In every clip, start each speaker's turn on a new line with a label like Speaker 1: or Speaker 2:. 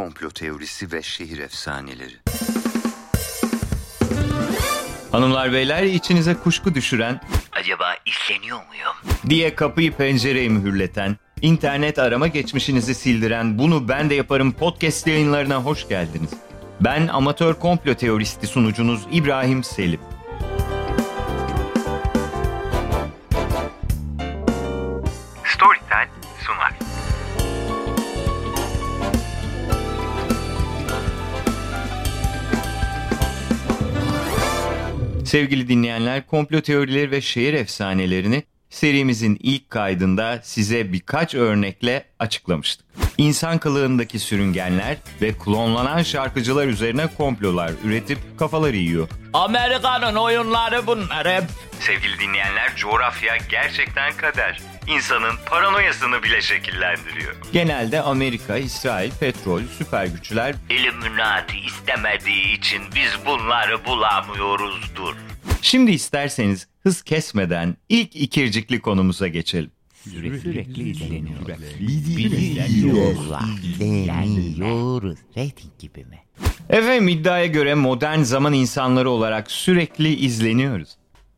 Speaker 1: komplo teorisi ve şehir efsaneleri.
Speaker 2: Hanımlar beyler içinize kuşku düşüren
Speaker 3: Acaba izleniyor muyum?
Speaker 2: diye kapıyı pencereyi mühürleten, internet arama geçmişinizi sildiren Bunu Ben de Yaparım podcast yayınlarına hoş geldiniz. Ben amatör komplo teoristi sunucunuz İbrahim Selim. Sevgili dinleyenler, komplo teorileri ve şehir efsanelerini serimizin ilk kaydında size birkaç örnekle açıklamıştık. İnsan kılığındaki sürüngenler ve klonlanan şarkıcılar üzerine komplolar üretip kafaları yiyor.
Speaker 3: Amerika'nın oyunları bunlar hep.
Speaker 2: Sevgili dinleyenler, coğrafya gerçekten kader. İnsanın paranoyasını bile şekillendiriyor. Genelde Amerika, İsrail, petrol, süper güçler
Speaker 3: Illuminati istemediği için biz bunları bulamıyoruzdur.
Speaker 2: Şimdi isterseniz hız kesmeden ilk ikircikli konumuza geçelim.
Speaker 4: Sürekli izleniyoruz. Biliyorlar. İzleniyoruz. Rating gibi mi?
Speaker 2: Efendim iddiaya göre modern zaman insanları olarak sürekli izleniyoruz.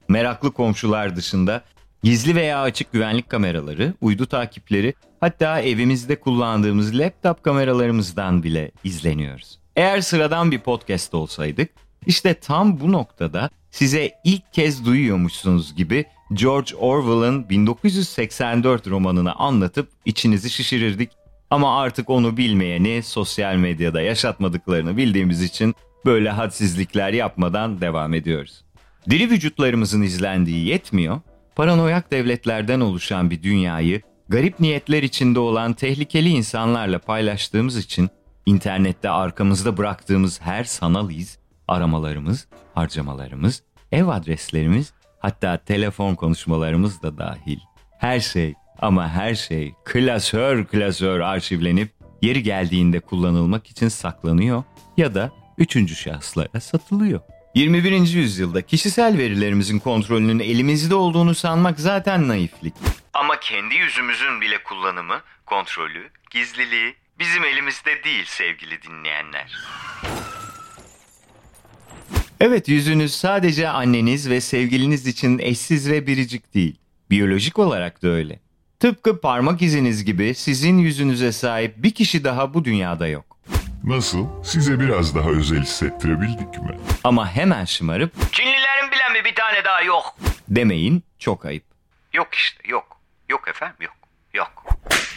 Speaker 2: Meraklı komşular dışında gizli veya açık güvenlik kameraları, uydu takipleri, hatta evimizde kullandığımız laptop kameralarımızdan bile izleniyoruz. Eğer sıradan bir podcast olsaydık, işte tam bu noktada size ilk kez duyuyormuşsunuz gibi George Orwell'ın 1984 romanını anlatıp içinizi şişirirdik. Ama artık onu bilmeyeni sosyal medyada yaşatmadıklarını bildiğimiz için böyle hadsizlikler yapmadan devam ediyoruz. Diri vücutlarımızın izlendiği yetmiyor, paranoyak devletlerden oluşan bir dünyayı garip niyetler içinde olan tehlikeli insanlarla paylaştığımız için internette arkamızda bıraktığımız her sanal iz, aramalarımız, harcamalarımız, ev adreslerimiz, hatta telefon konuşmalarımız da dahil. Her şey ama her şey klasör klasör arşivlenip yeri geldiğinde kullanılmak için saklanıyor ya da üçüncü şahıslara satılıyor. 21. yüzyılda kişisel verilerimizin kontrolünün elimizde olduğunu sanmak zaten naiflik. Ama kendi yüzümüzün bile kullanımı, kontrolü, gizliliği bizim elimizde değil sevgili dinleyenler. Evet yüzünüz sadece anneniz ve sevgiliniz için eşsiz ve biricik değil. Biyolojik olarak da öyle. Tıpkı parmak iziniz gibi sizin yüzünüze sahip bir kişi daha bu dünyada yok.
Speaker 5: Nasıl? Size biraz daha özel hissettirebildik mi?
Speaker 2: Ama hemen şımarıp
Speaker 3: Çinlilerin bilen mi bir tane daha yok?
Speaker 2: demeyin çok ayıp.
Speaker 3: Yok işte yok. Yok efendim yok. Yok.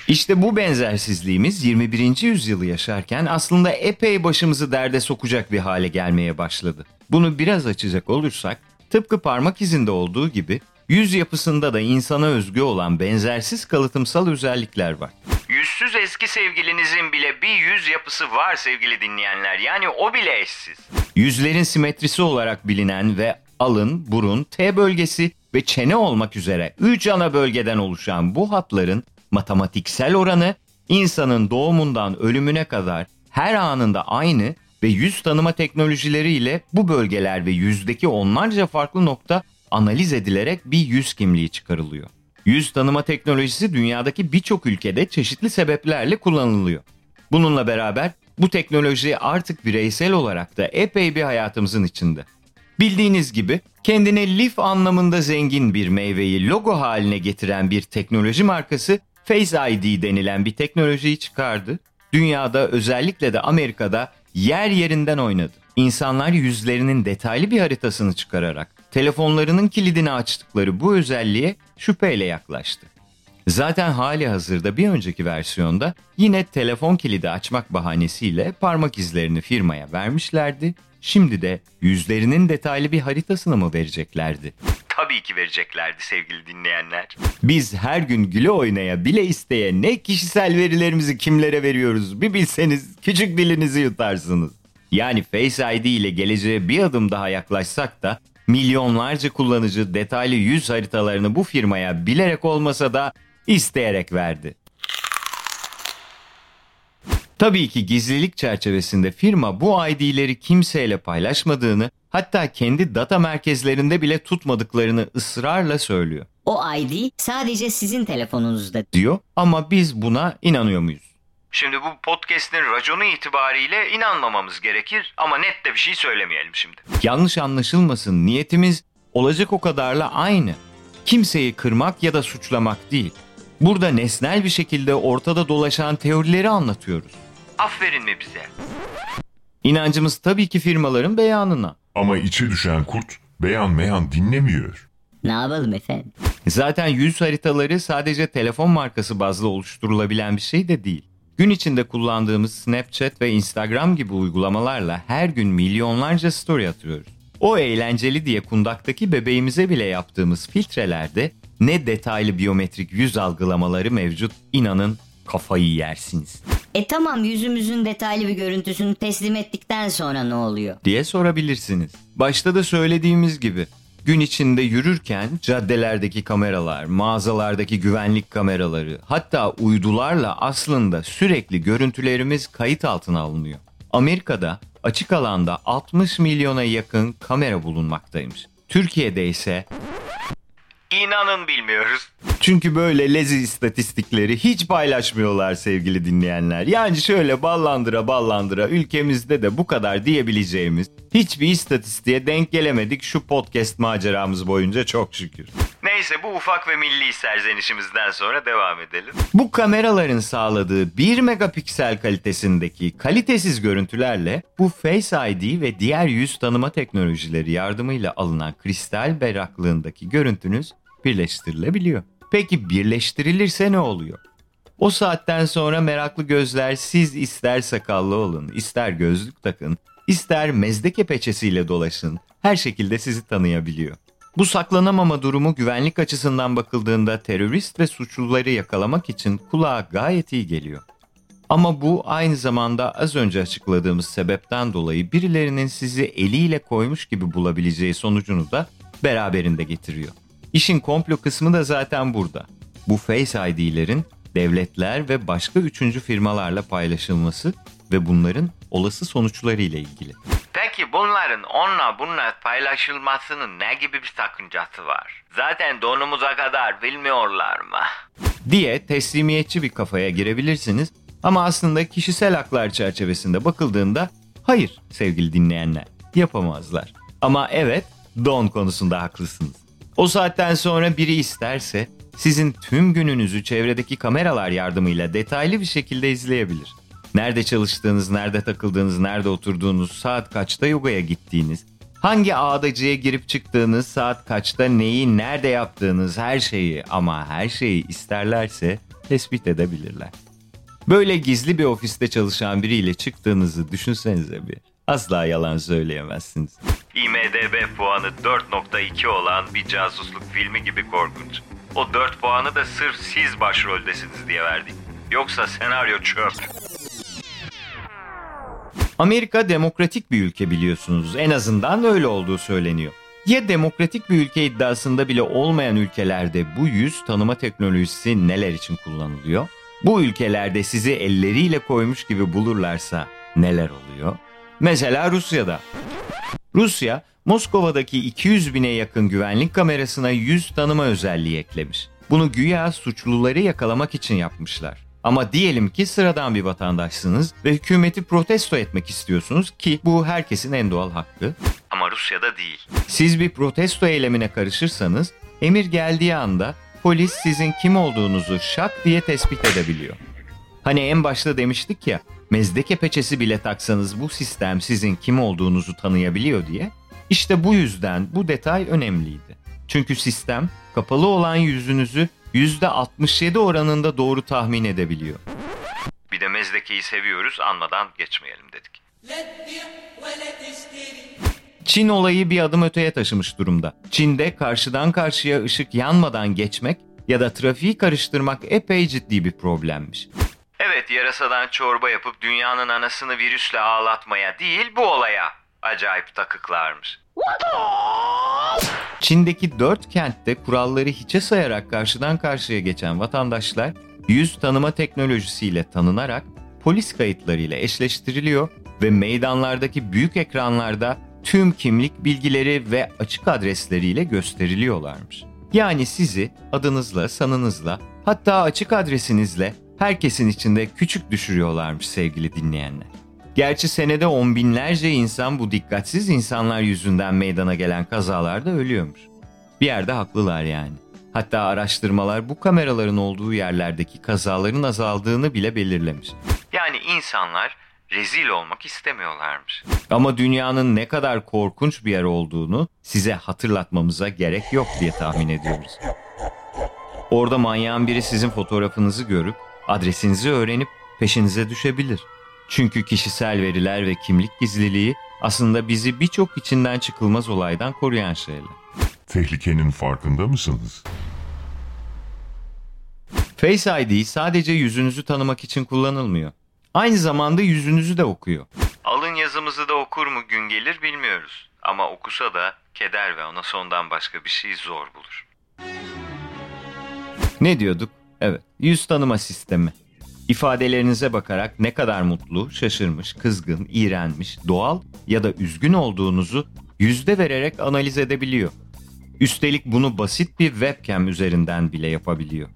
Speaker 2: İşte bu benzersizliğimiz 21. yüzyılı yaşarken aslında epey başımızı derde sokacak bir hale gelmeye başladı. Bunu biraz açacak olursak tıpkı parmak izinde olduğu gibi yüz yapısında da insana özgü olan benzersiz kalıtımsal özellikler var. Yüzsüz eski sevgilinizin bile bir yüz yapısı var sevgili dinleyenler. Yani o bile eşsiz. Yüzlerin simetrisi olarak bilinen ve alın, burun, T bölgesi ve çene olmak üzere 3 ana bölgeden oluşan bu hatların matematiksel oranı insanın doğumundan ölümüne kadar her anında aynı ve yüz tanıma teknolojileriyle bu bölgeler ve yüzdeki onlarca farklı nokta analiz edilerek bir yüz kimliği çıkarılıyor. Yüz tanıma teknolojisi dünyadaki birçok ülkede çeşitli sebeplerle kullanılıyor. Bununla beraber bu teknoloji artık bireysel olarak da epey bir hayatımızın içinde. Bildiğiniz gibi kendine lif anlamında zengin bir meyveyi logo haline getiren bir teknoloji markası Face ID denilen bir teknolojiyi çıkardı. Dünyada özellikle de Amerika'da yer yerinden oynadı. İnsanlar yüzlerinin detaylı bir haritasını çıkararak telefonlarının kilidini açtıkları bu özelliğe şüpheyle yaklaştı. Zaten hali hazırda bir önceki versiyonda yine telefon kilidi açmak bahanesiyle parmak izlerini firmaya vermişlerdi. Şimdi de yüzlerinin detaylı bir haritasını mı vereceklerdi? Tabii ki vereceklerdi sevgili dinleyenler. Biz her gün güle oynaya bile isteye ne kişisel verilerimizi kimlere veriyoruz bir bilseniz küçük dilinizi yutarsınız. Yani Face ID ile geleceğe bir adım daha yaklaşsak da milyonlarca kullanıcı detaylı yüz haritalarını bu firmaya bilerek olmasa da isteyerek verdi. Tabii ki gizlilik çerçevesinde firma bu ID'leri kimseyle paylaşmadığını, hatta kendi data merkezlerinde bile tutmadıklarını ısrarla söylüyor.
Speaker 6: O ID sadece sizin telefonunuzda.
Speaker 2: Diyor ama biz buna inanıyor muyuz?
Speaker 3: Şimdi bu podcast'in raconu itibariyle inanmamamız gerekir ama net de bir şey söylemeyelim şimdi.
Speaker 2: Yanlış anlaşılmasın niyetimiz olacak o kadarla aynı. Kimseyi kırmak ya da suçlamak değil. Burada nesnel bir şekilde ortada dolaşan teorileri anlatıyoruz.
Speaker 3: Aferin mi bize?
Speaker 2: İnancımız tabii ki firmaların beyanına.
Speaker 5: Ama içe düşen kurt beyan meyan dinlemiyor.
Speaker 6: Ne yapalım efendim?
Speaker 2: Zaten yüz haritaları sadece telefon markası bazlı oluşturulabilen bir şey de değil. Gün içinde kullandığımız Snapchat ve Instagram gibi uygulamalarla her gün milyonlarca story atıyoruz. O eğlenceli diye kundaktaki bebeğimize bile yaptığımız filtrelerde ne detaylı biyometrik yüz algılamaları mevcut inanın kafayı yersiniz
Speaker 6: E tamam yüzümüzün detaylı bir görüntüsünü teslim ettikten sonra ne oluyor?
Speaker 2: diye sorabilirsiniz. Başta da söylediğimiz gibi gün içinde yürürken caddelerdeki kameralar, mağazalardaki güvenlik kameraları, hatta uydularla aslında sürekli görüntülerimiz kayıt altına alınıyor. Amerika'da açık alanda 60 milyona yakın kamera bulunmaktaymış. Türkiye'de ise
Speaker 3: İnanın bilmiyoruz.
Speaker 2: Çünkü böyle lezi istatistikleri hiç paylaşmıyorlar sevgili dinleyenler. Yani şöyle ballandıra ballandıra ülkemizde de bu kadar diyebileceğimiz hiçbir istatistiğe denk gelemedik şu podcast maceramız boyunca çok şükür.
Speaker 3: Neyse bu ufak ve milli serzenişimizden sonra devam edelim.
Speaker 2: Bu kameraların sağladığı 1 megapiksel kalitesindeki kalitesiz görüntülerle bu Face ID ve diğer yüz tanıma teknolojileri yardımıyla alınan kristal berraklığındaki görüntünüz birleştirilebiliyor. Peki birleştirilirse ne oluyor? O saatten sonra meraklı gözler siz ister sakallı olun, ister gözlük takın, ister mezdeke peçesiyle dolaşın, her şekilde sizi tanıyabiliyor. Bu saklanamama durumu güvenlik açısından bakıldığında terörist ve suçluları yakalamak için kulağa gayet iyi geliyor. Ama bu aynı zamanda az önce açıkladığımız sebepten dolayı birilerinin sizi eliyle koymuş gibi bulabileceği sonucunu da beraberinde getiriyor. İşin komplo kısmı da zaten burada. Bu Face ID'lerin devletler ve başka üçüncü firmalarla paylaşılması ve bunların olası sonuçları ile ilgili.
Speaker 3: Peki bunların onunla bununla paylaşılmasının ne gibi bir sakıncası var? Zaten donumuza kadar bilmiyorlar mı?
Speaker 2: diye teslimiyetçi bir kafaya girebilirsiniz ama aslında kişisel haklar çerçevesinde bakıldığında hayır sevgili dinleyenler yapamazlar. Ama evet don konusunda haklısınız. O saatten sonra biri isterse sizin tüm gününüzü çevredeki kameralar yardımıyla detaylı bir şekilde izleyebilir. Nerede çalıştığınız, nerede takıldığınız, nerede oturduğunuz, saat kaçta yogaya gittiğiniz, hangi ağdacıya girip çıktığınız, saat kaçta neyi, nerede yaptığınız her şeyi ama her şeyi isterlerse tespit edebilirler. Böyle gizli bir ofiste çalışan biriyle çıktığınızı düşünsenize bir. Asla yalan söyleyemezsiniz.
Speaker 3: IMDB puanı 4.2 olan bir casusluk filmi gibi korkunç. O 4 puanı da sırf siz başroldesiniz diye verdik. Yoksa senaryo çöp.
Speaker 2: Amerika demokratik bir ülke biliyorsunuz. En azından öyle olduğu söyleniyor. Ya demokratik bir ülke iddiasında bile olmayan ülkelerde bu yüz tanıma teknolojisi neler için kullanılıyor? Bu ülkelerde sizi elleriyle koymuş gibi bulurlarsa neler oluyor? Mesela Rusya'da. Rusya, Moskova'daki 200 bine yakın güvenlik kamerasına yüz tanıma özelliği eklemiş. Bunu güya suçluları yakalamak için yapmışlar. Ama diyelim ki sıradan bir vatandaşsınız ve hükümeti protesto etmek istiyorsunuz ki bu herkesin en doğal hakkı.
Speaker 3: Ama Rusya'da değil.
Speaker 2: Siz bir protesto eylemine karışırsanız emir geldiği anda polis sizin kim olduğunuzu şak diye tespit edebiliyor. Hani en başta demiştik ya mezdeke peçesi bile taksanız bu sistem sizin kim olduğunuzu tanıyabiliyor diye. İşte bu yüzden bu detay önemliydi. Çünkü sistem kapalı olan yüzünüzü %67 oranında doğru tahmin edebiliyor.
Speaker 3: Bir de mezdekeyi seviyoruz anmadan geçmeyelim dedik.
Speaker 2: Çin olayı bir adım öteye taşımış durumda. Çin'de karşıdan karşıya ışık yanmadan geçmek ya da trafiği karıştırmak epey ciddi bir problemmiş.
Speaker 3: Evet yarasadan çorba yapıp dünyanın anasını virüsle ağlatmaya değil bu olaya acayip takıklarmış.
Speaker 2: Çin'deki dört kentte kuralları hiçe sayarak karşıdan karşıya geçen vatandaşlar yüz tanıma teknolojisiyle tanınarak polis kayıtlarıyla eşleştiriliyor ve meydanlardaki büyük ekranlarda tüm kimlik bilgileri ve açık adresleriyle gösteriliyorlarmış. Yani sizi adınızla, sanınızla, hatta açık adresinizle herkesin içinde küçük düşürüyorlarmış sevgili dinleyenler. Gerçi senede on binlerce insan bu dikkatsiz insanlar yüzünden meydana gelen kazalarda ölüyormuş. Bir yerde haklılar yani. Hatta araştırmalar bu kameraların olduğu yerlerdeki kazaların azaldığını bile belirlemiş. Yani insanlar rezil olmak istemiyorlarmış. Ama dünyanın ne kadar korkunç bir yer olduğunu size hatırlatmamıza gerek yok diye tahmin ediyoruz. Orada manyağın biri sizin fotoğrafınızı görüp adresinizi öğrenip peşinize düşebilir. Çünkü kişisel veriler ve kimlik gizliliği aslında bizi birçok içinden çıkılmaz olaydan koruyan şeyler.
Speaker 5: Tehlikenin farkında mısınız?
Speaker 2: Face ID sadece yüzünüzü tanımak için kullanılmıyor. Aynı zamanda yüzünüzü de okuyor. Alın yazımızı da okur mu gün gelir bilmiyoruz. Ama okusa da keder ve ona sondan başka bir şey zor bulur. Ne diyorduk? Evet, yüz tanıma sistemi. İfadelerinize bakarak ne kadar mutlu, şaşırmış, kızgın, iğrenmiş, doğal ya da üzgün olduğunuzu yüzde vererek analiz edebiliyor. Üstelik bunu basit bir webcam üzerinden bile yapabiliyor.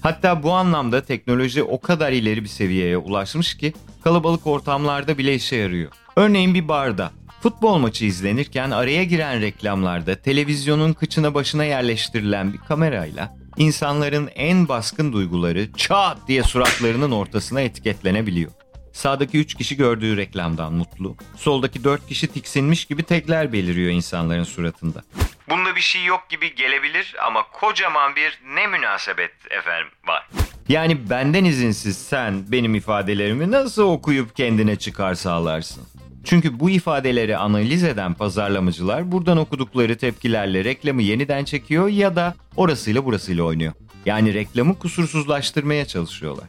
Speaker 2: Hatta bu anlamda teknoloji o kadar ileri bir seviyeye ulaşmış ki kalabalık ortamlarda bile işe yarıyor. Örneğin bir barda futbol maçı izlenirken araya giren reklamlarda televizyonun kıçına başına yerleştirilen bir kamerayla insanların en baskın duyguları çat diye suratlarının ortasına etiketlenebiliyor. Sağdaki 3 kişi gördüğü reklamdan mutlu, soldaki 4 kişi tiksinmiş gibi tekler beliriyor insanların suratında. Bunda bir şey yok gibi gelebilir ama kocaman bir ne münasebet efendim var. Yani benden izinsiz sen benim ifadelerimi nasıl okuyup kendine çıkar sağlarsın? Çünkü bu ifadeleri analiz eden pazarlamacılar buradan okudukları tepkilerle reklamı yeniden çekiyor ya da orasıyla burasıyla oynuyor. Yani reklamı kusursuzlaştırmaya çalışıyorlar.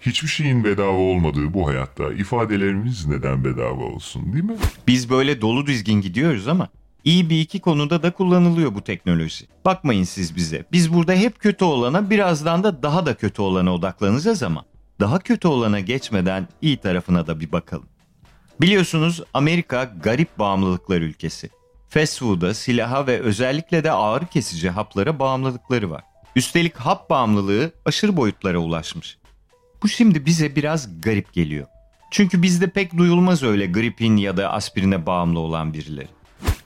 Speaker 5: Hiçbir şeyin bedava olmadığı bu hayatta ifadelerimiz neden bedava olsun değil mi?
Speaker 2: Biz böyle dolu dizgin gidiyoruz ama iyi bir iki konuda da kullanılıyor bu teknoloji. Bakmayın siz bize. Biz burada hep kötü olana birazdan da daha da kötü olana odaklanacağız ama daha kötü olana geçmeden iyi tarafına da bir bakalım. Biliyorsunuz Amerika garip bağımlılıklar ülkesi. Fast food'a, silaha ve özellikle de ağrı kesici haplara bağımlılıkları var. Üstelik hap bağımlılığı aşırı boyutlara ulaşmış. Bu şimdi bize biraz garip geliyor. Çünkü bizde pek duyulmaz öyle gripin ya da aspirine bağımlı olan birileri.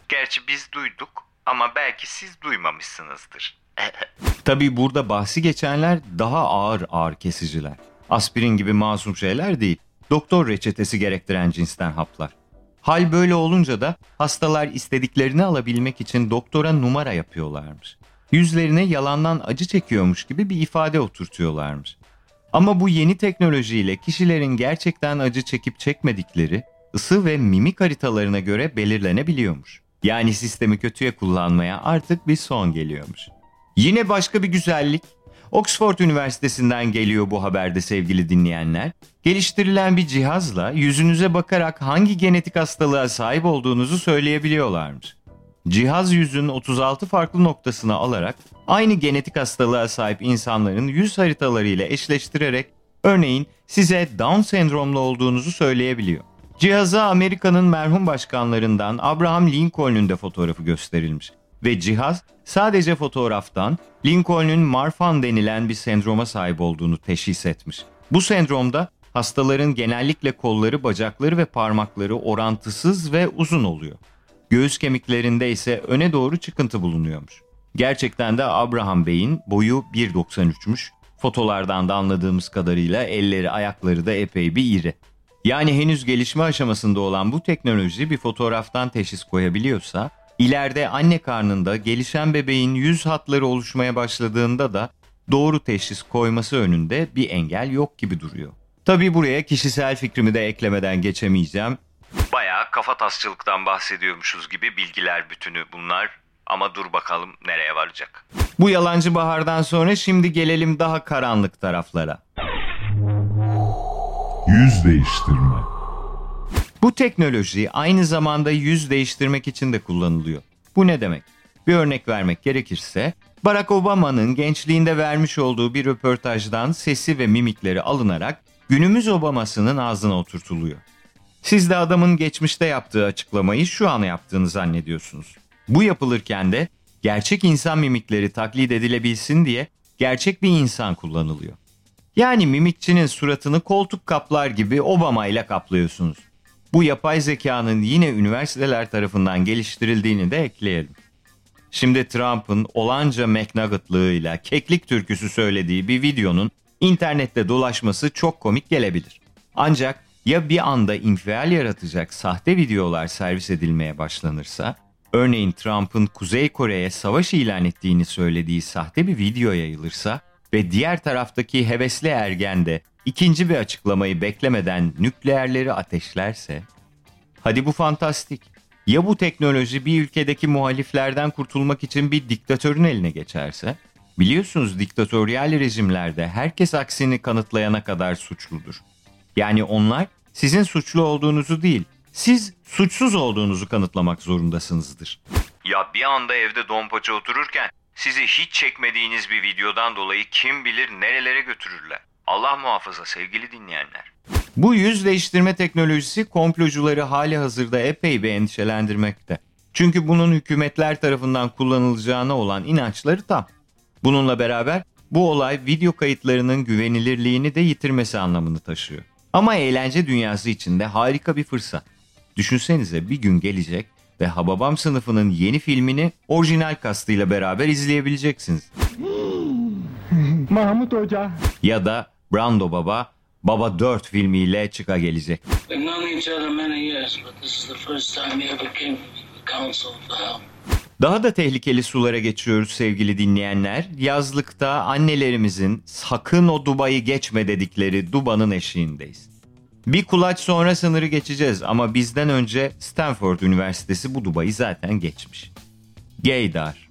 Speaker 2: Gerçi biz duyduk ama belki siz duymamışsınızdır. Tabii burada bahsi geçenler daha ağır ağır kesiciler. Aspirin gibi masum şeyler değil. Doktor reçetesi gerektiren cinsten haplar. Hal böyle olunca da hastalar istediklerini alabilmek için doktora numara yapıyorlarmış. Yüzlerine yalandan acı çekiyormuş gibi bir ifade oturtuyorlarmış. Ama bu yeni teknolojiyle kişilerin gerçekten acı çekip çekmedikleri ısı ve mimik haritalarına göre belirlenebiliyormuş. Yani sistemi kötüye kullanmaya artık bir son geliyormuş. Yine başka bir güzellik. Oxford Üniversitesi'nden geliyor bu haberde sevgili dinleyenler. Geliştirilen bir cihazla yüzünüze bakarak hangi genetik hastalığa sahip olduğunuzu söyleyebiliyorlarmış. Cihaz yüzün 36 farklı noktasını alarak aynı genetik hastalığa sahip insanların yüz haritalarıyla eşleştirerek örneğin size Down sendromlu olduğunuzu söyleyebiliyor. Cihaza Amerika'nın merhum başkanlarından Abraham Lincoln'un da fotoğrafı gösterilmiş ve cihaz sadece fotoğraftan Lincoln'un Marfan denilen bir sendroma sahip olduğunu teşhis etmiş. Bu sendromda hastaların genellikle kolları, bacakları ve parmakları orantısız ve uzun oluyor. Göğüs kemiklerinde ise öne doğru çıkıntı bulunuyormuş. Gerçekten de Abraham Bey'in boyu 1.93'müş. Fotolardan da anladığımız kadarıyla elleri ayakları da epey bir iri. Yani henüz gelişme aşamasında olan bu teknoloji bir fotoğraftan teşhis koyabiliyorsa, ileride anne karnında gelişen bebeğin yüz hatları oluşmaya başladığında da doğru teşhis koyması önünde bir engel yok gibi duruyor. Tabi buraya kişisel fikrimi de eklemeden geçemeyeceğim. Bayağı kafa tasçılıktan bahsediyormuşuz gibi bilgiler bütünü bunlar. Ama dur bakalım nereye varacak. Bu yalancı bahardan sonra şimdi gelelim daha karanlık taraflara.
Speaker 5: Yüz değiştirme.
Speaker 2: Bu teknoloji aynı zamanda yüz değiştirmek için de kullanılıyor. Bu ne demek? Bir örnek vermek gerekirse Barack Obama'nın gençliğinde vermiş olduğu bir röportajdan sesi ve mimikleri alınarak günümüz Obama'sının ağzına oturtuluyor. Siz de adamın geçmişte yaptığı açıklamayı şu an yaptığını zannediyorsunuz. Bu yapılırken de gerçek insan mimikleri taklit edilebilsin diye gerçek bir insan kullanılıyor. Yani mimikçinin suratını koltuk kaplar gibi Obama ile kaplıyorsunuz. Bu yapay zekanın yine üniversiteler tarafından geliştirildiğini de ekleyelim. Şimdi Trump'ın olanca McNugget'lığıyla keklik türküsü söylediği bir videonun internette dolaşması çok komik gelebilir. Ancak ya bir anda infial yaratacak sahte videolar servis edilmeye başlanırsa, örneğin Trump'ın Kuzey Kore'ye savaş ilan ettiğini söylediği sahte bir video yayılırsa ve diğer taraftaki hevesli ergen de ikinci bir açıklamayı beklemeden nükleerleri ateşlerse, hadi bu fantastik. Ya bu teknoloji bir ülkedeki muhaliflerden kurtulmak için bir diktatörün eline geçerse? Biliyorsunuz diktatöryal rejimlerde herkes aksini kanıtlayana kadar suçludur. Yani onlar sizin suçlu olduğunuzu değil, siz suçsuz olduğunuzu kanıtlamak zorundasınızdır.
Speaker 3: Ya bir anda evde dompaça otururken sizi hiç çekmediğiniz bir videodan dolayı kim bilir nerelere götürürler. Allah muhafaza sevgili dinleyenler.
Speaker 2: Bu yüz değiştirme teknolojisi komplocuları hali hazırda epey bir endişelendirmekte. Çünkü bunun hükümetler tarafından kullanılacağına olan inançları tam. Bununla beraber bu olay video kayıtlarının güvenilirliğini de yitirmesi anlamını taşıyor. Ama eğlence dünyası için de harika bir fırsat. Düşünsenize bir gün gelecek ve Hababam sınıfının yeni filmini orijinal kastıyla beraber izleyebileceksiniz.
Speaker 7: Mahmut Hoca.
Speaker 2: Ya da Brando Baba, Baba 4 filmiyle çıka gelecek.
Speaker 8: We've known each other many years, but this is the first time he ever came to the council for help.
Speaker 2: Daha da tehlikeli sulara geçiyoruz sevgili dinleyenler. Yazlıkta annelerimizin sakın o Dubai'yi geçme dedikleri Duba'nın eşiğindeyiz. Bir kulaç sonra sınırı geçeceğiz ama bizden önce Stanford Üniversitesi bu Dubai'yi zaten geçmiş. Gaydar.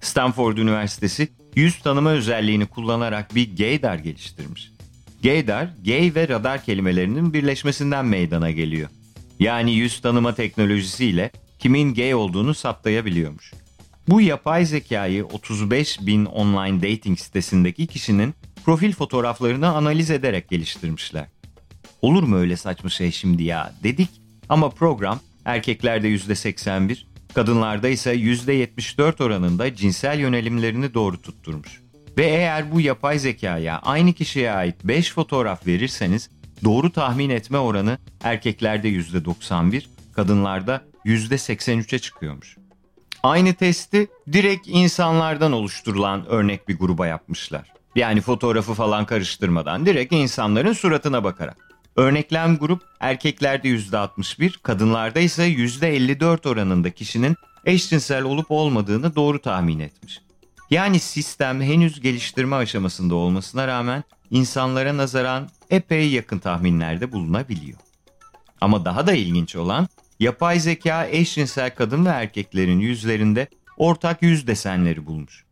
Speaker 2: Stanford Üniversitesi yüz tanıma özelliğini kullanarak bir gaydar geliştirmiş. Gaydar, gay ve radar kelimelerinin birleşmesinden meydana geliyor. Yani yüz tanıma teknolojisiyle kimin gay olduğunu saptayabiliyormuş. Bu yapay zekayı 35 bin online dating sitesindeki kişinin profil fotoğraflarını analiz ederek geliştirmişler. Olur mu öyle saçma şey şimdi ya dedik ama program erkeklerde %81, kadınlarda ise %74 oranında cinsel yönelimlerini doğru tutturmuş. Ve eğer bu yapay zekaya aynı kişiye ait 5 fotoğraf verirseniz doğru tahmin etme oranı erkeklerde %91, kadınlarda %83'e çıkıyormuş. Aynı testi direkt insanlardan oluşturulan örnek bir gruba yapmışlar. Yani fotoğrafı falan karıştırmadan direkt insanların suratına bakarak. Örneklem grup erkeklerde %61, kadınlarda ise %54 oranında kişinin eşcinsel olup olmadığını doğru tahmin etmiş. Yani sistem henüz geliştirme aşamasında olmasına rağmen insanlara nazaran epey yakın tahminlerde bulunabiliyor. Ama daha da ilginç olan yapay zeka eşcinsel kadın ve erkeklerin yüzlerinde ortak yüz desenleri bulmuş.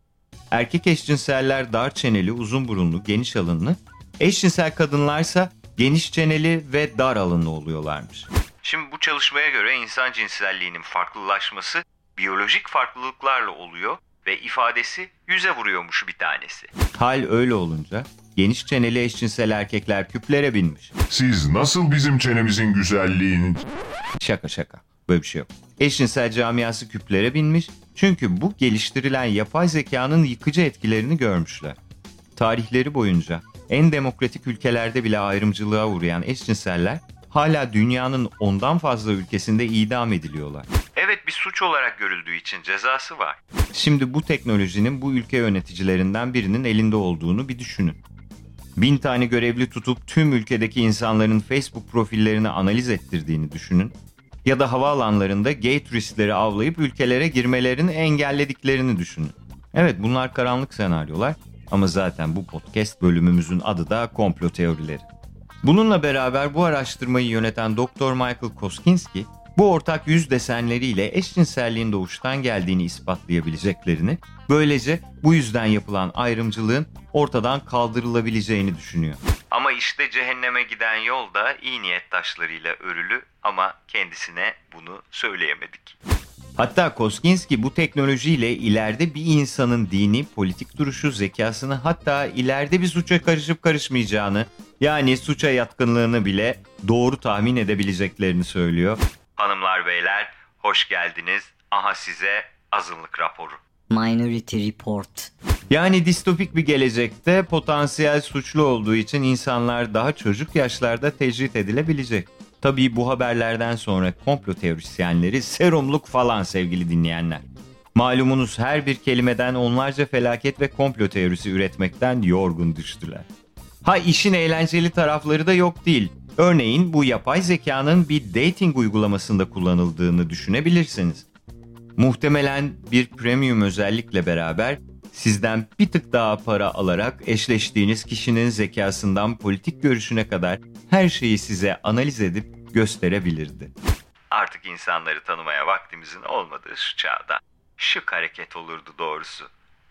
Speaker 2: Erkek eşcinseller dar çeneli, uzun burunlu, geniş alınlı, eşcinsel kadınlarsa geniş çeneli ve dar alınlı oluyorlarmış.
Speaker 3: Şimdi bu çalışmaya göre insan cinselliğinin farklılaşması biyolojik farklılıklarla oluyor ve ifadesi yüze vuruyormuş bir tanesi.
Speaker 2: Hal öyle olunca geniş çeneli eşcinsel erkekler küplere binmiş.
Speaker 5: Siz nasıl bizim çenemizin güzelliğini...
Speaker 2: Şaka şaka. Böyle bir şey yok. Eşcinsel camiası küplere binmiş çünkü bu geliştirilen yapay zekanın yıkıcı etkilerini görmüşler. Tarihleri boyunca en demokratik ülkelerde bile ayrımcılığa uğrayan eşcinseller hala dünyanın ondan fazla ülkesinde idam ediliyorlar.
Speaker 3: Evet bir suç olarak görüldüğü için cezası var.
Speaker 2: Şimdi bu teknolojinin bu ülke yöneticilerinden birinin elinde olduğunu bir düşünün. Bin tane görevli tutup tüm ülkedeki insanların Facebook profillerini analiz ettirdiğini düşünün. Ya da havaalanlarında gay turistleri avlayıp ülkelere girmelerini engellediklerini düşünün. Evet bunlar karanlık senaryolar ama zaten bu podcast bölümümüzün adı da komplo teorileri. Bununla beraber bu araştırmayı yöneten Dr. Michael Koskinski, bu ortak yüz desenleriyle eşcinselliğin doğuştan geldiğini ispatlayabileceklerini, böylece bu yüzden yapılan ayrımcılığın ortadan kaldırılabileceğini düşünüyor.
Speaker 3: Ama işte cehenneme giden yol da iyi niyet taşlarıyla örülü ama kendisine bunu söyleyemedik.
Speaker 2: Hatta Koskinski bu teknolojiyle ileride bir insanın dini, politik duruşu, zekasını hatta ileride bir suça karışıp karışmayacağını yani suça yatkınlığını bile doğru tahmin edebileceklerini söylüyor.
Speaker 3: Hanımlar beyler hoş geldiniz. Aha size azınlık raporu.
Speaker 6: Minority Report.
Speaker 2: Yani distopik bir gelecekte potansiyel suçlu olduğu için insanlar daha çocuk yaşlarda tecrit edilebilecek. Tabii bu haberlerden sonra komplo teorisyenleri serumluk falan sevgili dinleyenler. Malumunuz her bir kelimeden onlarca felaket ve komplo teorisi üretmekten yorgun düştüler. Ha işin eğlenceli tarafları da yok değil. Örneğin bu yapay zekanın bir dating uygulamasında kullanıldığını düşünebilirsiniz. Muhtemelen bir premium özellikle beraber sizden bir tık daha para alarak eşleştiğiniz kişinin zekasından politik görüşüne kadar her şeyi size analiz edip gösterebilirdi.
Speaker 3: Artık insanları tanımaya vaktimizin olmadığı şu çağda şık hareket olurdu doğrusu.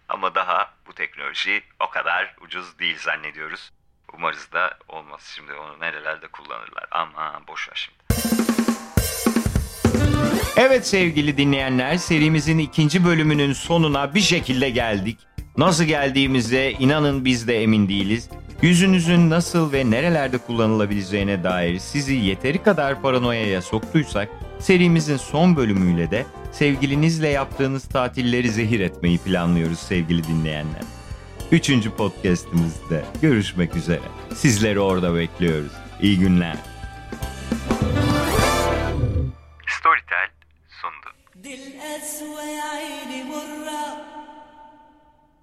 Speaker 3: Ama daha bu teknoloji o kadar ucuz değil zannediyoruz. Umarız da olmaz şimdi onu nerelerde kullanırlar. Ama boş ver şimdi.
Speaker 2: Evet sevgili dinleyenler serimizin ikinci bölümünün sonuna bir şekilde geldik. Nasıl geldiğimize inanın biz de emin değiliz. Yüzünüzün nasıl ve nerelerde kullanılabileceğine dair sizi yeteri kadar paranoyaya soktuysak serimizin son bölümüyle de sevgilinizle yaptığınız tatilleri zehir etmeyi planlıyoruz sevgili dinleyenler. Üçüncü podcastimizde görüşmek üzere. Sizleri orada bekliyoruz. İyi günler.